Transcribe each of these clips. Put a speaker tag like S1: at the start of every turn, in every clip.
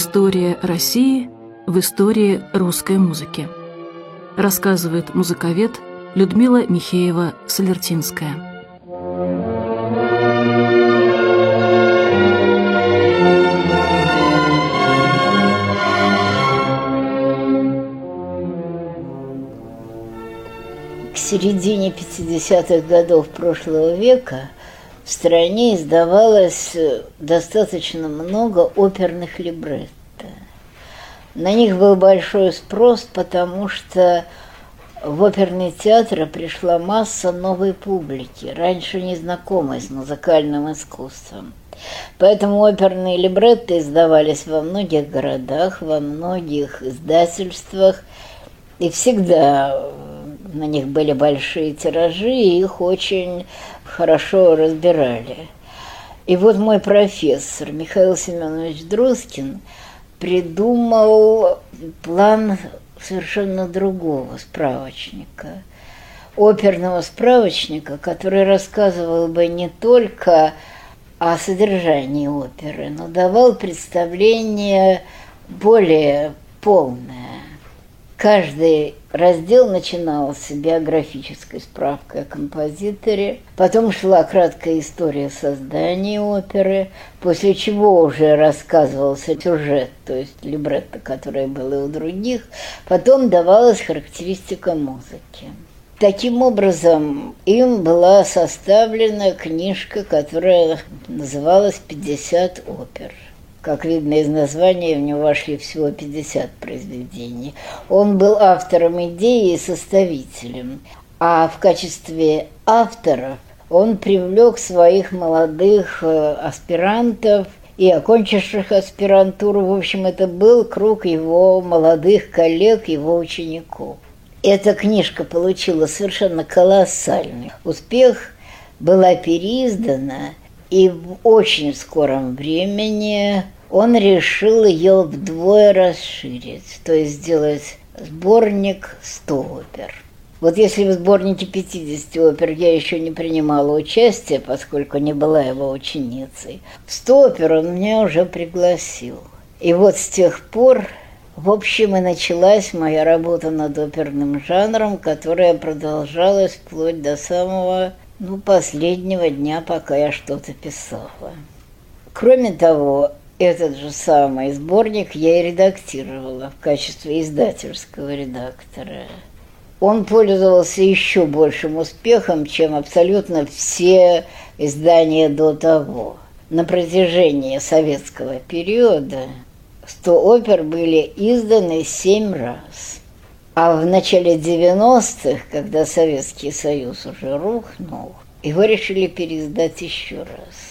S1: История России в истории русской музыки. Рассказывает музыковед Людмила Михеева-Солертинская.
S2: К середине 50-х годов прошлого века в стране издавалось э, достаточно много оперных либретто. На них был большой спрос, потому что в оперные театры пришла масса новой публики, раньше незнакомой с музыкальным искусством. Поэтому оперные либретты издавались во многих городах, во многих издательствах, и всегда на них были большие тиражи, и их очень хорошо разбирали. И вот мой профессор Михаил Семенович Друскин придумал план совершенно другого справочника, оперного справочника, который рассказывал бы не только о содержании оперы, но давал представление более полное. Каждый раздел начинался биографической справкой о композиторе, потом шла краткая история создания оперы, после чего уже рассказывался сюжет, то есть либретто, которое было у других, потом давалась характеристика музыки. Таким образом, им была составлена книжка, которая называлась «50 опер». Как видно из названия, в него вошли всего 50 произведений. Он был автором идеи и составителем. А в качестве автора он привлек своих молодых э, аспирантов и окончивших аспирантуру. В общем, это был круг его молодых коллег, его учеников. Эта книжка получила совершенно колоссальный успех, была переиздана, и в очень скором времени он решил ее вдвое расширить, то есть сделать сборник 100 опер. Вот если в сборнике 50 опер я еще не принимала участие, поскольку не была его ученицей, в 100 опер он меня уже пригласил. И вот с тех пор, в общем, и началась моя работа над оперным жанром, которая продолжалась вплоть до самого ну, последнего дня, пока я что-то писала. Кроме того, этот же самый сборник я и редактировала в качестве издательского редактора. Он пользовался еще большим успехом, чем абсолютно все издания до того. На протяжении советского периода 100 опер были изданы семь раз. А в начале 90-х, когда Советский Союз уже рухнул, его решили переиздать еще раз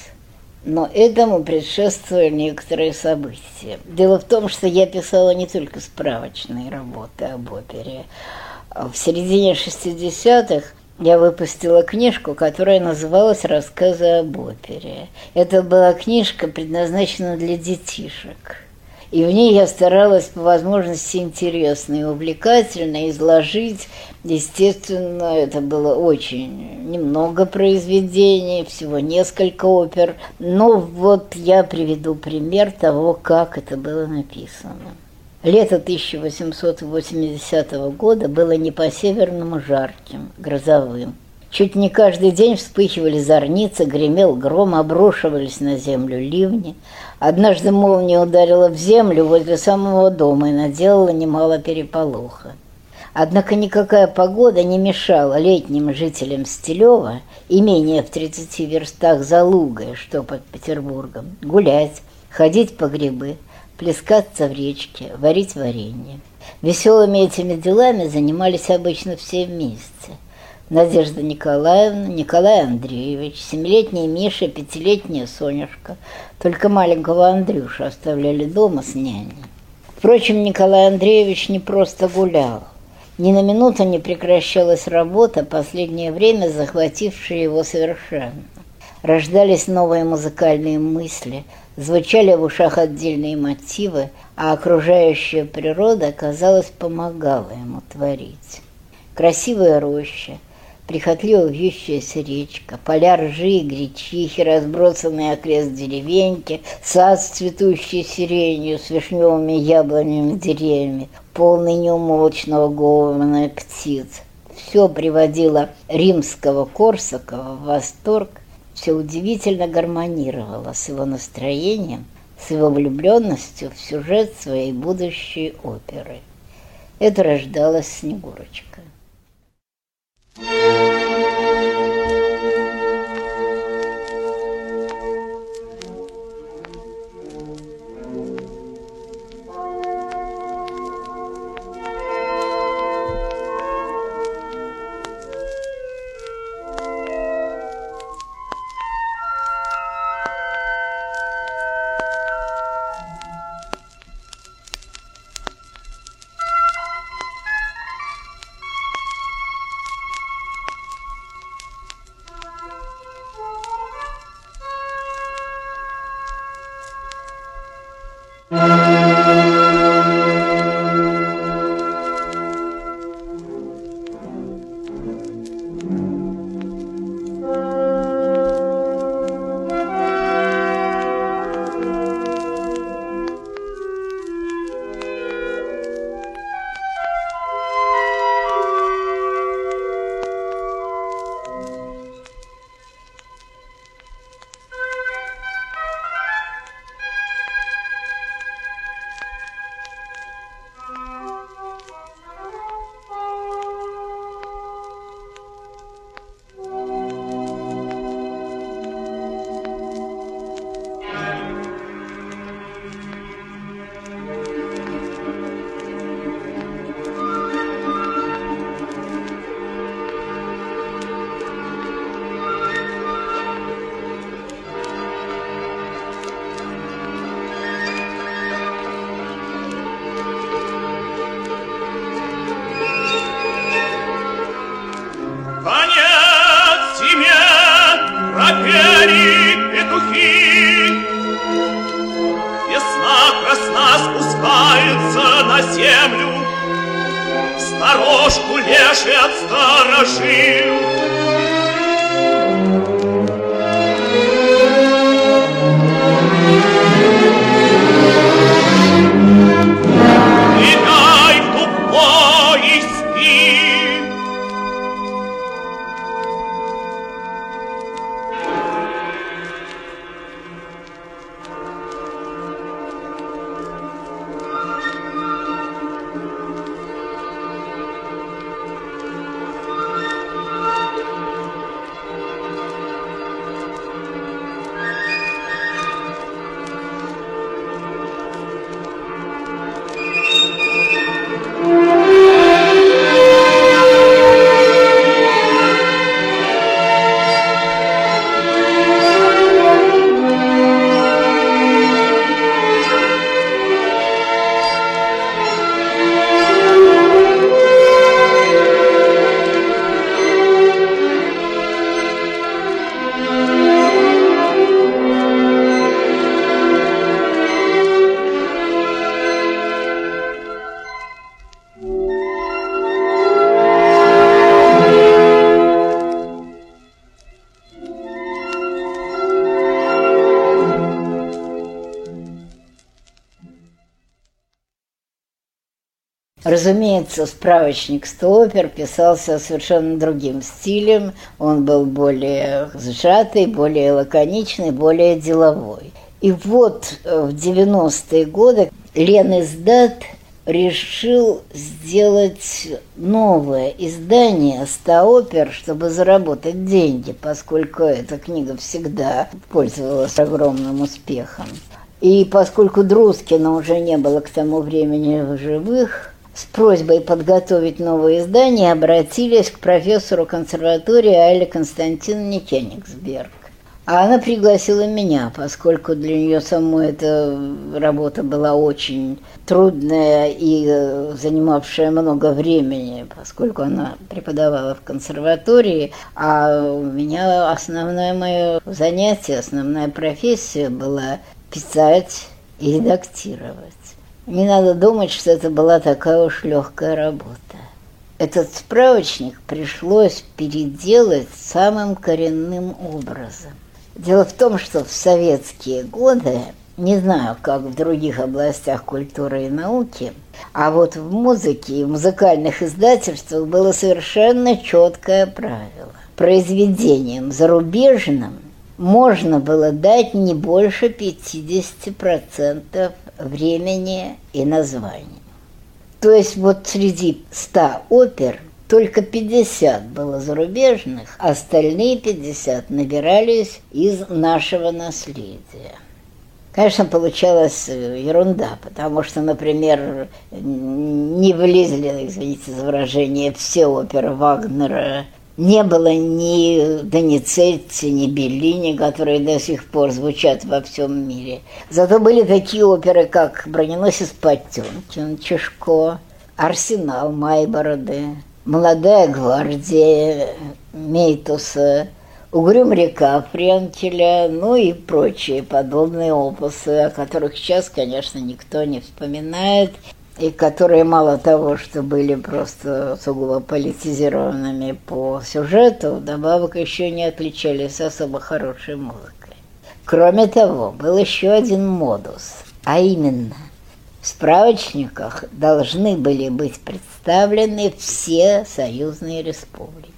S2: но этому предшествовали некоторые события. Дело в том, что я писала не только справочные работы об опере. В середине 60-х я выпустила книжку, которая называлась «Рассказы об опере». Это была книжка, предназначена для детишек – и в ней я старалась по возможности интересно и увлекательно изложить. Естественно, это было очень немного произведений, всего несколько опер. Но вот я приведу пример того, как это было написано. Лето 1880 года было не по-северному жарким, грозовым. Чуть не каждый день вспыхивали зорницы, гремел гром, обрушивались на землю ливни. Однажды молния ударила в землю возле самого дома и наделала немало переполоха. Однако никакая погода не мешала летним жителям Стилева, имения в 30 верстах за Лугой, что под Петербургом, гулять, ходить по грибы, плескаться в речке, варить варенье. Веселыми этими делами занимались обычно все вместе – Надежда Николаевна, Николай Андреевич, семилетний Миша, пятилетняя Сонюшка. Только маленького Андрюша оставляли дома с няней. Впрочем, Николай Андреевич не просто гулял. Ни на минуту не прекращалась работа, последнее время захватившая его совершенно. Рождались новые музыкальные мысли, звучали в ушах отдельные мотивы, а окружающая природа, казалось, помогала ему творить. Красивая роща, прихотливо вьющаяся речка, поля ржи и гречихи, разбросанные окрест деревеньки, сад с цветущей сиренью, с вишневыми яблонями деревьями, полный неумолчного говора птиц. Все приводило римского Корсакова в восторг, все удивительно гармонировало с его настроением, с его влюбленностью в сюжет своей будущей оперы. Это рождалась Снегурочка. Разумеется, справочник Стопер писался совершенно другим стилем. Он был более сжатый, более лаконичный, более деловой. И вот э, в 90-е годы Лен Издат решил сделать новое издание «Ста опер», чтобы заработать деньги, поскольку эта книга всегда пользовалась огромным успехом. И поскольку Друскина уже не было к тому времени в живых, с просьбой подготовить новое издание обратились к профессору консерватории Айле Константиновне Кенигсберг. А она пригласила меня, поскольку для нее самой эта работа была очень трудная и э, занимавшая много времени, поскольку она преподавала в консерватории, а у меня основное мое занятие, основная профессия была писать и редактировать. Не надо думать, что это была такая уж легкая работа. этот справочник пришлось переделать самым коренным образом. Дело в том, что в советские годы, не знаю, как в других областях культуры и науки, а вот в музыке и музыкальных издательствах было совершенно четкое правило. Произведениям зарубежным можно было дать не больше 50% времени и названий. То есть вот среди 100 опер только 50 было зарубежных, остальные 50 набирались из нашего наследия. Конечно, получалась ерунда, потому что, например, не влезли, извините за выражение, все оперы Вагнера не было ни Доницетти, ни Беллини, которые до сих пор звучат во всем мире. Зато были такие оперы, как «Броненосец Потемкин», «Чешко», «Арсенал» Майбороды, «Молодая гвардия» Мейтуса, «Угрюм река» Френкеля, ну и прочие подобные опусы, о которых сейчас, конечно, никто не вспоминает и которые мало того, что были просто сугубо политизированными по сюжету, добавок еще не отличались особо хорошей музыкой. Кроме того, был еще один модус, а именно в справочниках должны были быть представлены все союзные республики.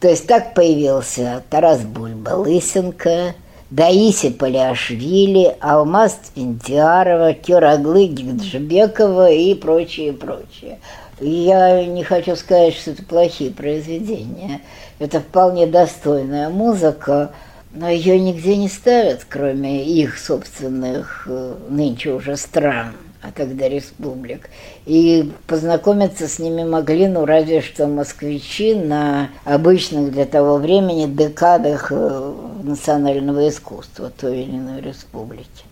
S2: То есть так появился Тарас Бульба, Лысенко – Даиси Палиашвили, Алмаз Твинтиарова, Кираглы Гигджибекова и прочее, прочее. Я не хочу сказать, что это плохие произведения. Это вполне достойная музыка, но ее нигде не ставят, кроме их собственных э, нынче уже стран а тогда республик. И познакомиться с ними могли, ну, разве что москвичи на обычных для того времени декадах э, национального искусства той или иной республики.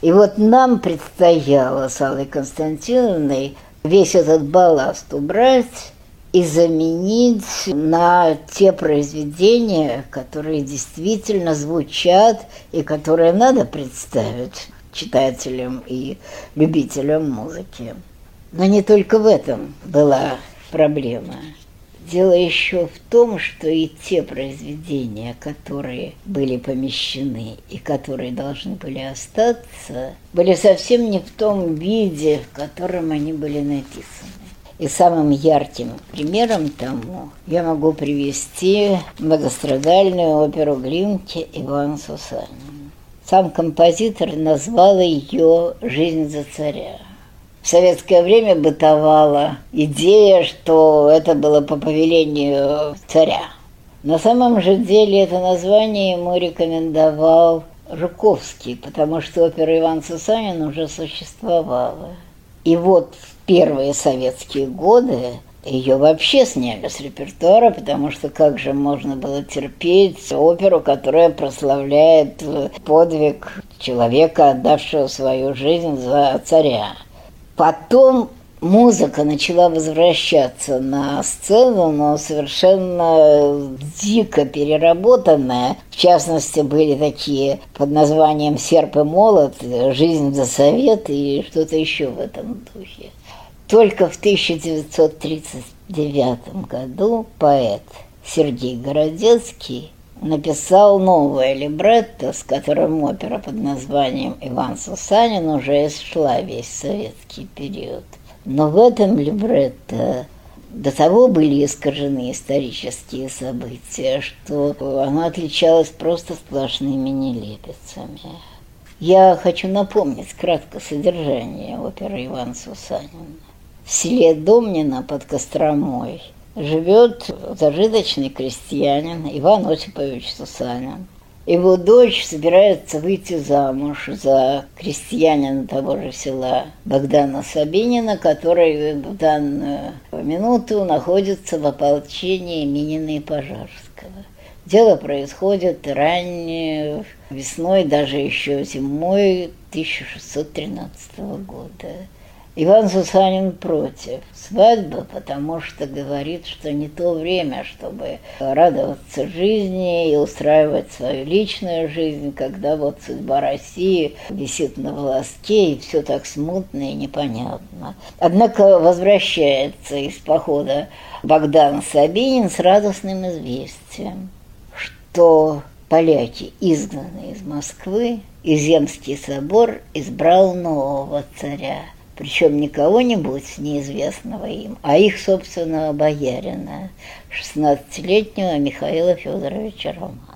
S2: И вот нам предстояло с Аллой Константиновной весь этот балласт убрать и заменить на те произведения, которые действительно звучат и которые надо представить читателям и любителям музыки. Но не только в этом была проблема. Дело еще в том, что и те произведения, которые были помещены и которые должны были остаться, были совсем не в том виде, в котором они были написаны. И самым ярким примером тому я могу привести многострадальную оперу Глинки Иван Сусанин. Сам композитор назвал ее «Жизнь за царя». В советское время бытовала идея, что это было по повелению царя. На самом же деле это название ему рекомендовал Жуковский, потому что опера Иван Сусанин уже существовала. И вот в первые советские годы ее вообще сняли с репертуара, потому что как же можно было терпеть оперу, которая прославляет подвиг человека, отдавшего свою жизнь за царя. Потом музыка начала возвращаться на сцену, но совершенно дико переработанная. В частности, были такие под названием «Серп и молот», «Жизнь за совет» и что-то еще в этом духе. Только в 1939 году поэт Сергей Городецкий написал новое либретто, с которым опера под названием «Иван Сусанин» уже шла весь советский период. Но в этом либретто до того были искажены исторические события, что оно отличалось просто сплошными нелепицами. Я хочу напомнить кратко содержание оперы «Иван Сусанин» в селе Домнино под Костромой живет зажиточный крестьянин Иван Осипович Сусанин. Его дочь собирается выйти замуж за крестьянина того же села Богдана Сабинина, который в данную минуту находится в ополчении Минина и Пожарского. Дело происходит ранней весной, даже еще зимой 1613 года. Иван Сусанин против свадьбы, потому что говорит, что не то время, чтобы радоваться жизни и устраивать свою личную жизнь, когда вот судьба России висит на волоске, и все так смутно и непонятно. Однако возвращается из похода Богдан Сабинин с радостным известием, что поляки, изгнанные из Москвы, и Земский собор избрал нового царя – причем не кого-нибудь неизвестного им, а их собственного боярина, 16-летнего Михаила Федоровича Романа.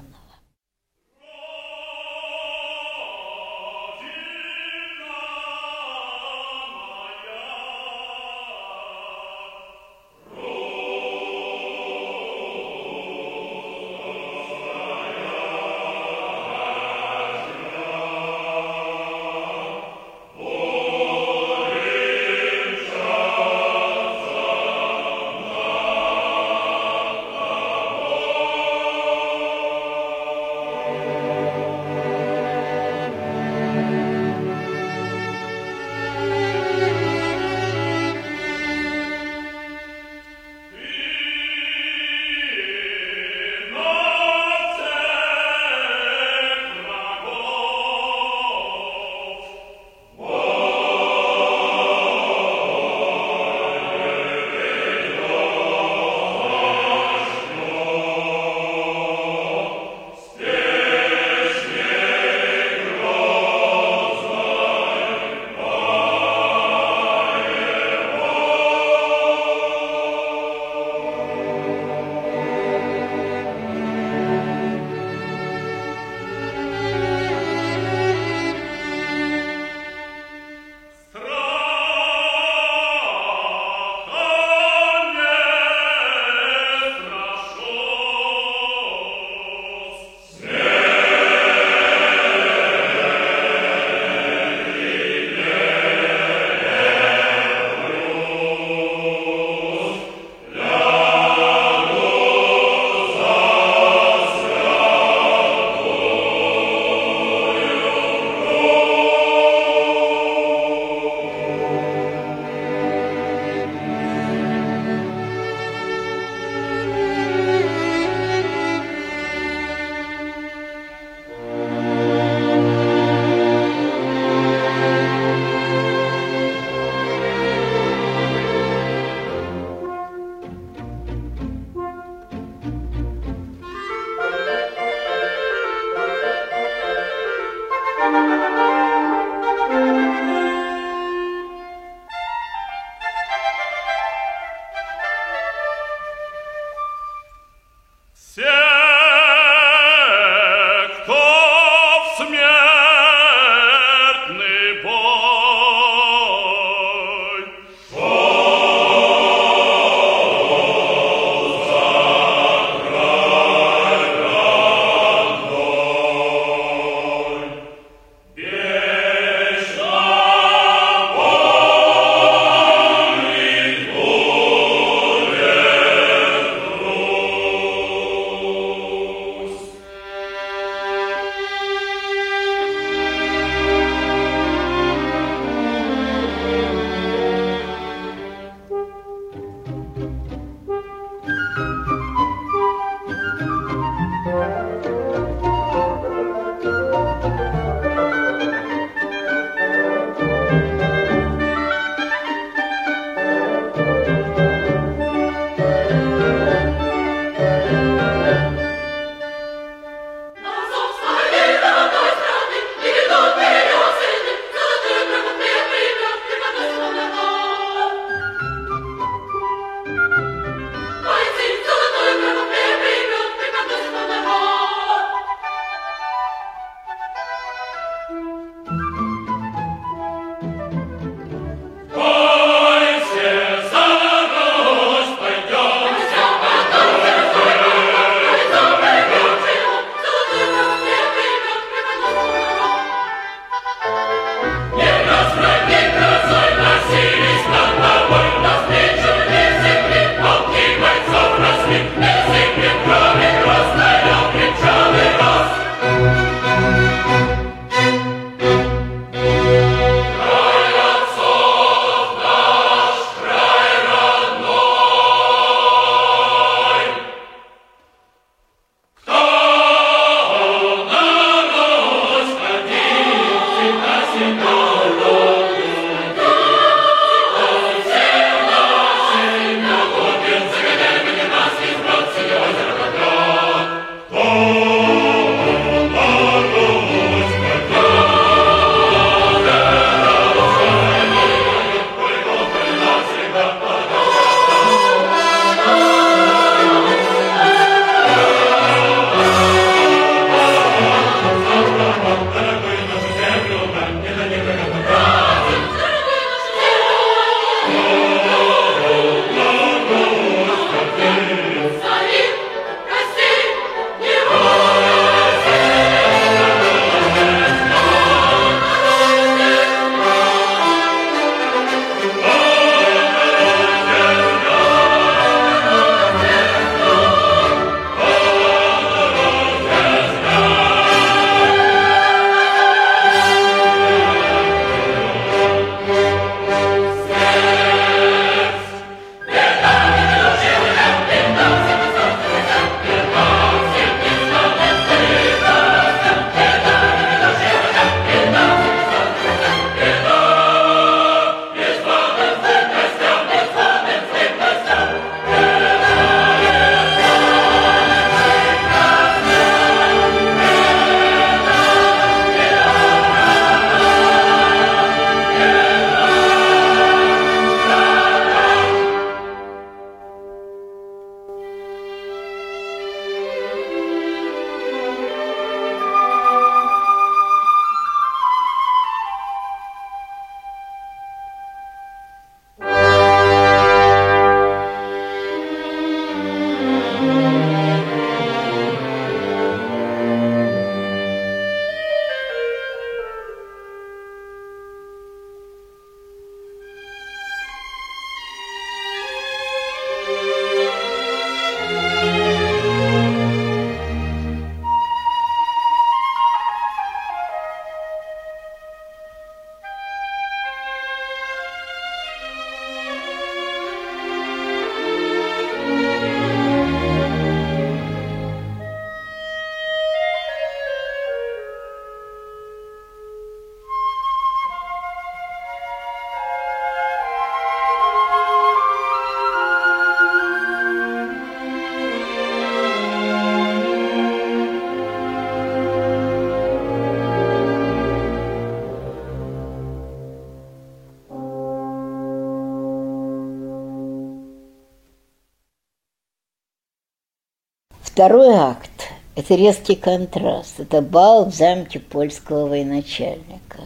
S2: Второй акт – это резкий контраст. Это бал в замке польского военачальника.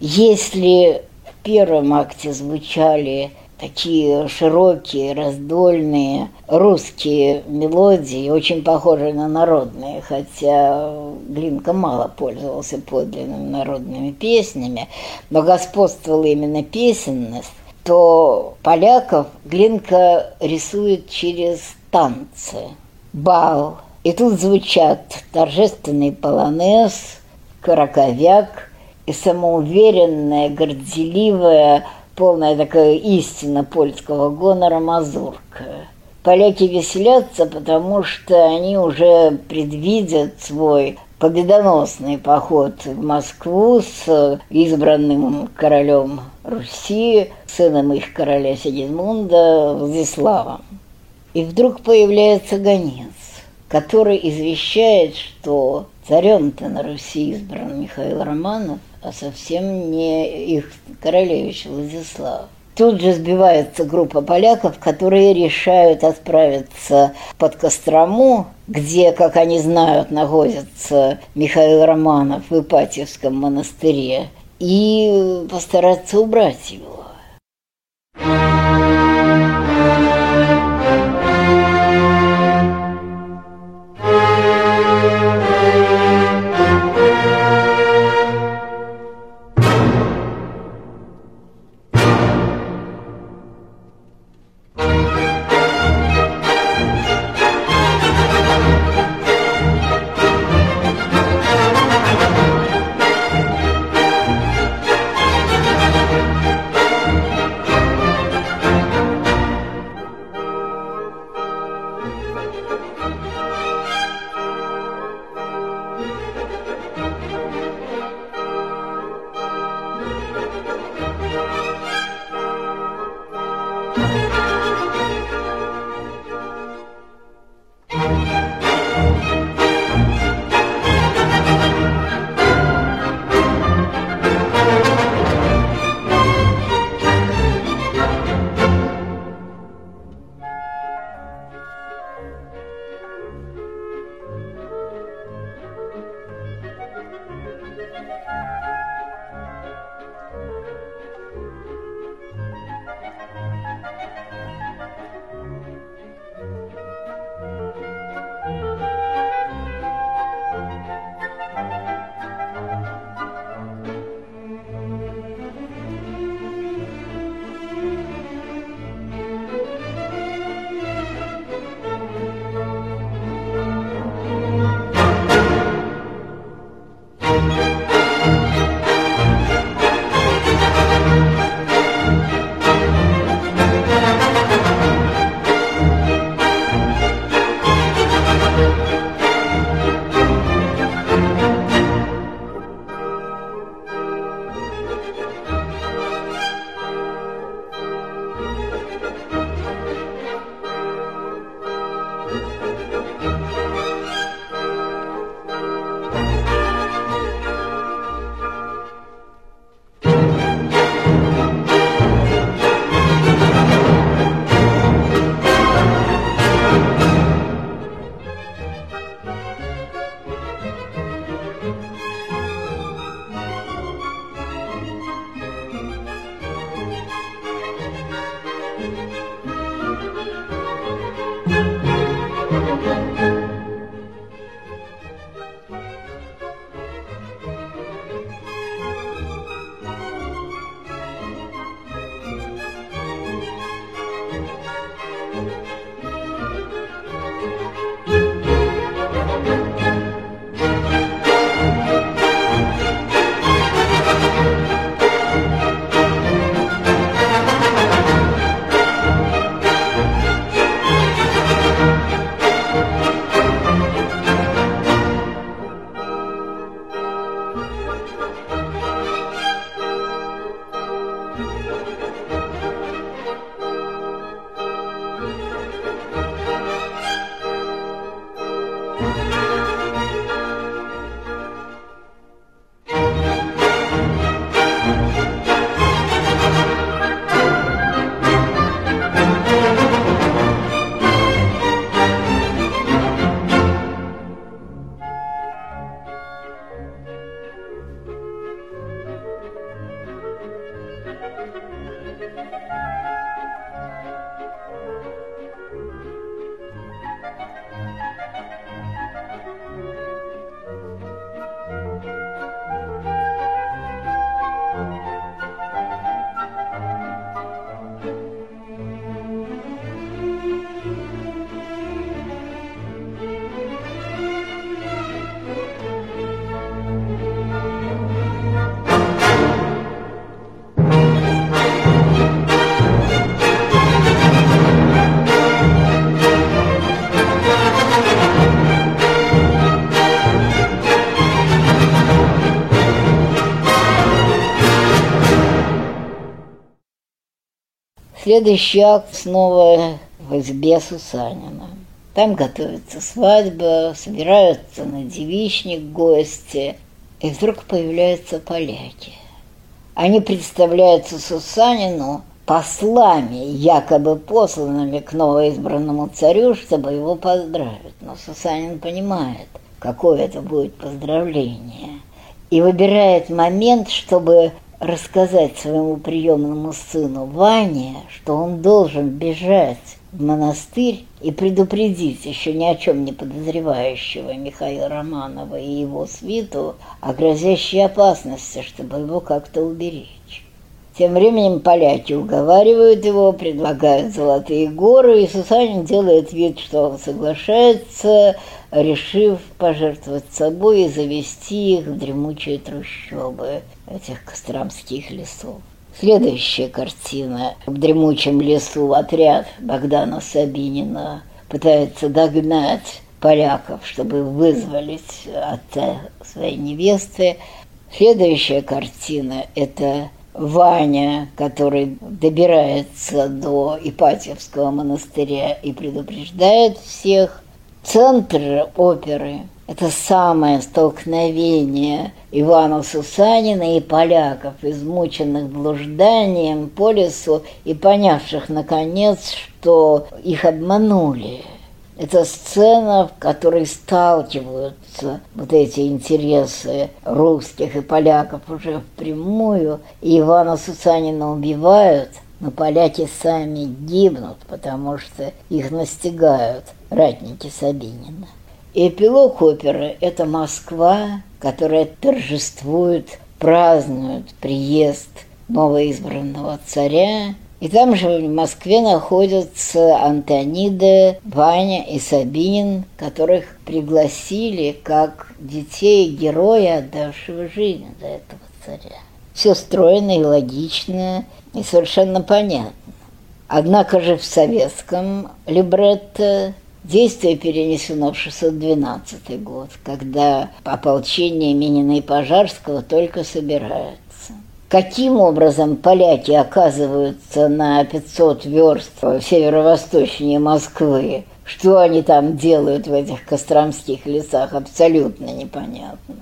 S2: Если в первом акте звучали такие широкие, раздольные русские мелодии, очень похожие на народные, хотя Глинка мало пользовался подлинными народными песнями, но господствовала именно песенность, то поляков Глинка рисует через танцы, бал. И тут звучат торжественный полонез, караковяк и самоуверенная, горделивая полная такая истина польского гонора мазурка. Поляки веселятся, потому что они уже предвидят свой победоносный поход в Москву с избранным королем Руси, сыном их короля Сигизмунда Владиславом. И вдруг появляется гонец, который извещает, что царем-то на Руси избран Михаил Романов, а совсем не их королевич Владислав. Тут же сбивается группа поляков, которые решают отправиться под Кострому, где, как они знают, находится Михаил Романов в Ипатьевском монастыре, и постараться убрать его. Следующий акт снова в избе Сусанина. Там готовится свадьба, собираются на девичник гости, и вдруг появляются поляки. Они представляются Сусанину послами, якобы посланными к новоизбранному царю, чтобы его поздравить. Но Сусанин понимает, какое это будет поздравление, и выбирает момент, чтобы рассказать своему приемному сыну Ване, что он должен бежать в монастырь и предупредить еще ни о чем не подозревающего Михаила Романова и его свиту о грозящей опасности, чтобы его как-то уберечь. Тем временем поляки уговаривают его, предлагают золотые горы, и Сусанин делает вид, что он соглашается, решив пожертвовать собой и завести их в дремучие трущобы этих костромских лесов. Следующая картина. В дремучем лесу отряд Богдана Сабинина пытается догнать поляков, чтобы вызволить от своей невесты. Следующая картина – это Ваня, который добирается до Ипатьевского монастыря и предупреждает всех. Центр оперы – это самое столкновение Ивана Сусанина и поляков, измученных блужданием по лесу и понявших, наконец, что их обманули – это сцена, в которой сталкиваются вот эти интересы русских и поляков уже впрямую, и Ивана Сусанина убивают, но поляки сами гибнут, потому что их настигают ратники Сабинина. эпилог оперы – это Москва, которая торжествует, празднует приезд новоизбранного царя и там же в Москве находятся Антонида, Ваня и Сабинин, которых пригласили как детей героя, отдавшего жизнь за этого царя. Все стройно и логично, и совершенно понятно. Однако же в советском либретто действие перенесено в 612 год, когда ополчение Минина и Пожарского только собирают каким образом поляки оказываются на 500 верст северо-восточнее Москвы, что они там делают в этих костромских лесах, абсолютно непонятно.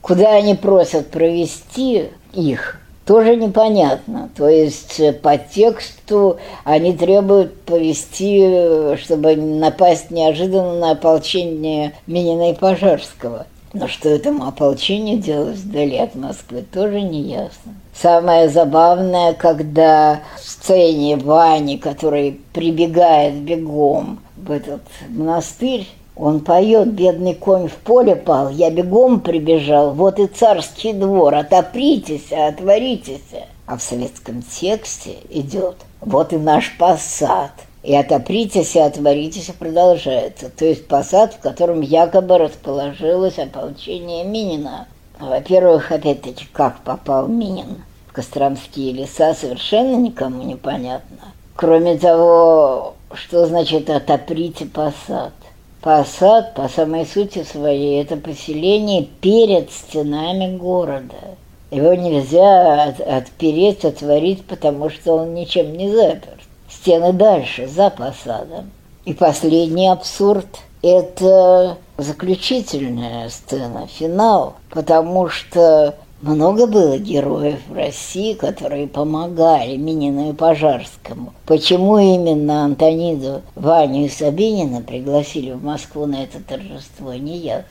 S2: Куда они просят провести их, тоже непонятно. То есть по тексту они требуют повести, чтобы напасть неожиданно на ополчение Минина и Пожарского. Но что этому ополчению делалось вдали от Москвы, тоже не ясно. Самое забавное, когда в сцене Вани, который прибегает бегом в этот монастырь, он поет, бедный конь в поле пал, я бегом прибежал, вот и царский двор, отопритесь, отворитесь. А в советском тексте идет, вот и наш посад – и отопритесь и отворитесь продолжается. То есть посад, в котором якобы расположилось ополчение Минина. Во-первых, опять-таки, как попал Минин в Костромские леса, совершенно никому не понятно. Кроме того, что значит «отоприте посад»? Посад, по самой сути своей, это поселение перед стенами города. Его нельзя отпереть, отворить, потому что он ничем не запер стены дальше, за посадом. И последний абсурд – это заключительная сцена, финал, потому что много было героев в России, которые помогали Минину и Пожарскому. Почему именно Антониду, Ваню и Сабинина пригласили в Москву на это торжество, не ясно.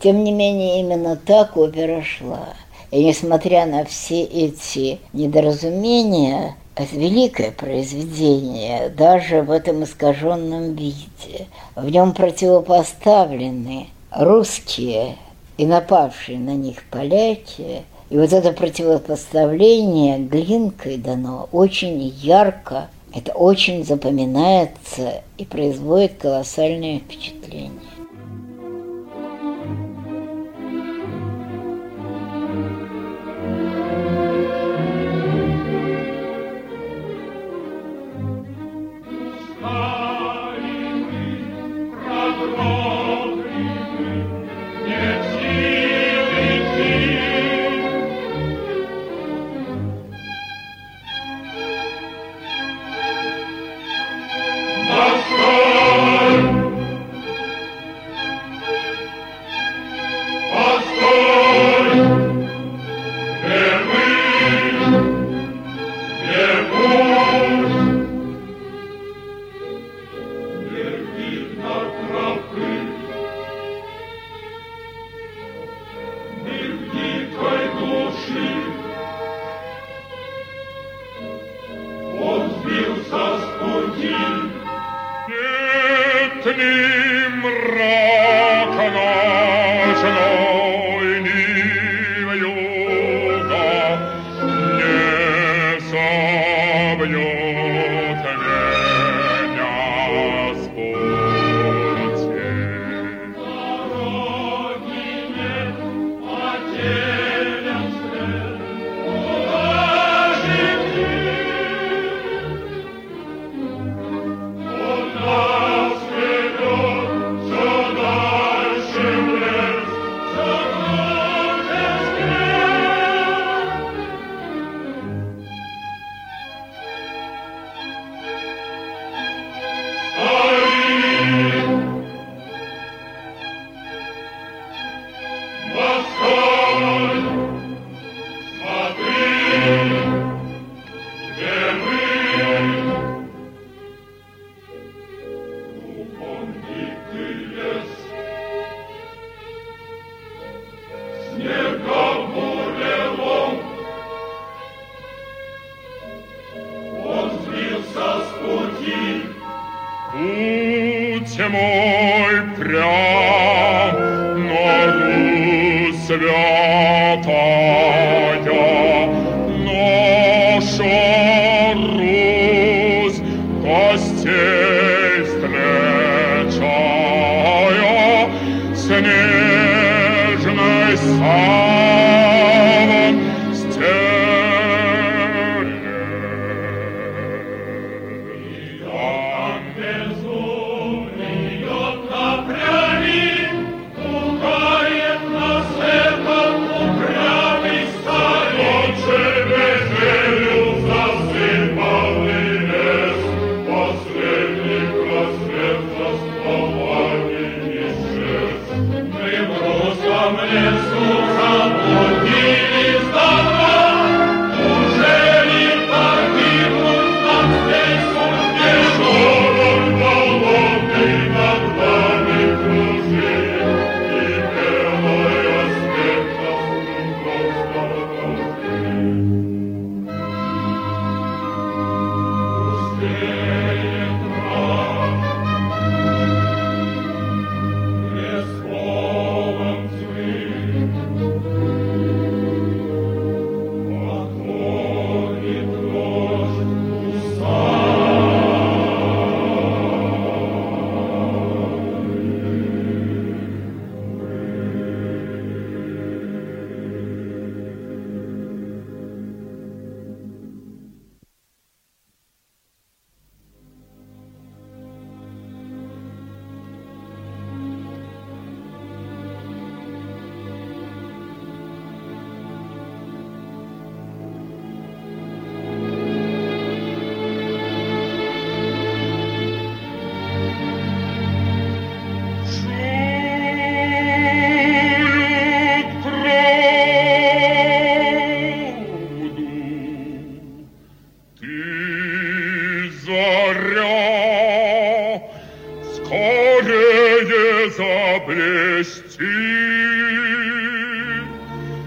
S2: Тем не менее, именно так опера шла. И несмотря на все эти недоразумения, великое произведение, даже в этом искаженном виде. В нем противопоставлены русские и напавшие на них поляки. И вот это противопоставление глинкой дано очень ярко, это очень запоминается и производит колоссальное впечатление.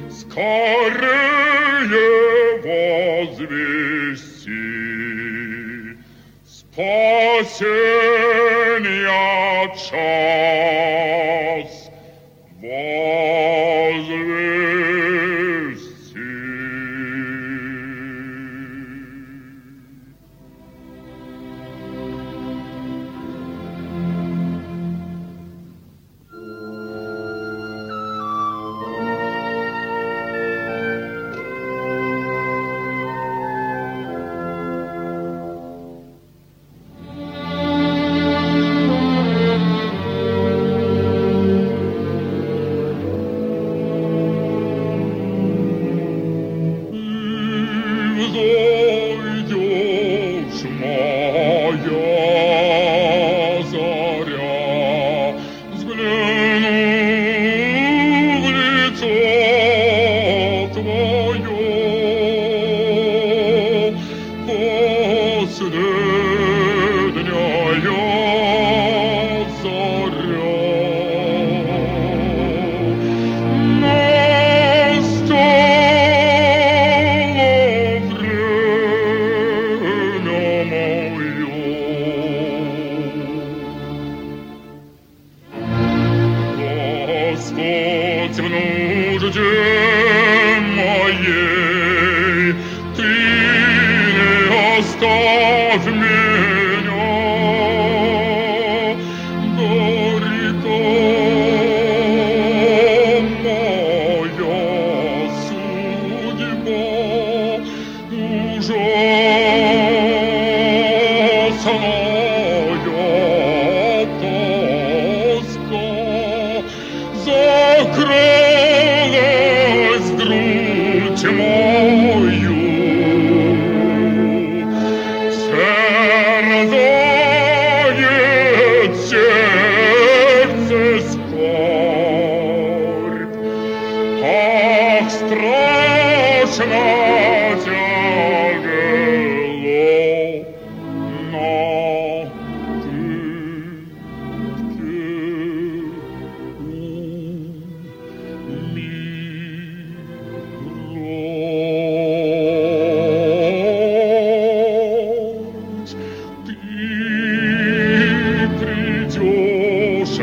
S3: scorre возвести spose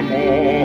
S3: more.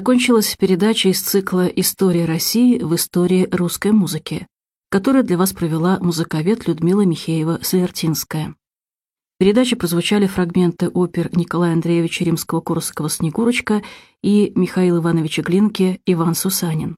S1: Закончилась передача из цикла «История России в истории русской музыки», которую для вас провела музыковед Людмила Михеева-Слертинская. В передаче прозвучали фрагменты опер Николая Андреевича Римского-Корсакова «Снегурочка» и Михаила Ивановича Глинки «Иван Сусанин».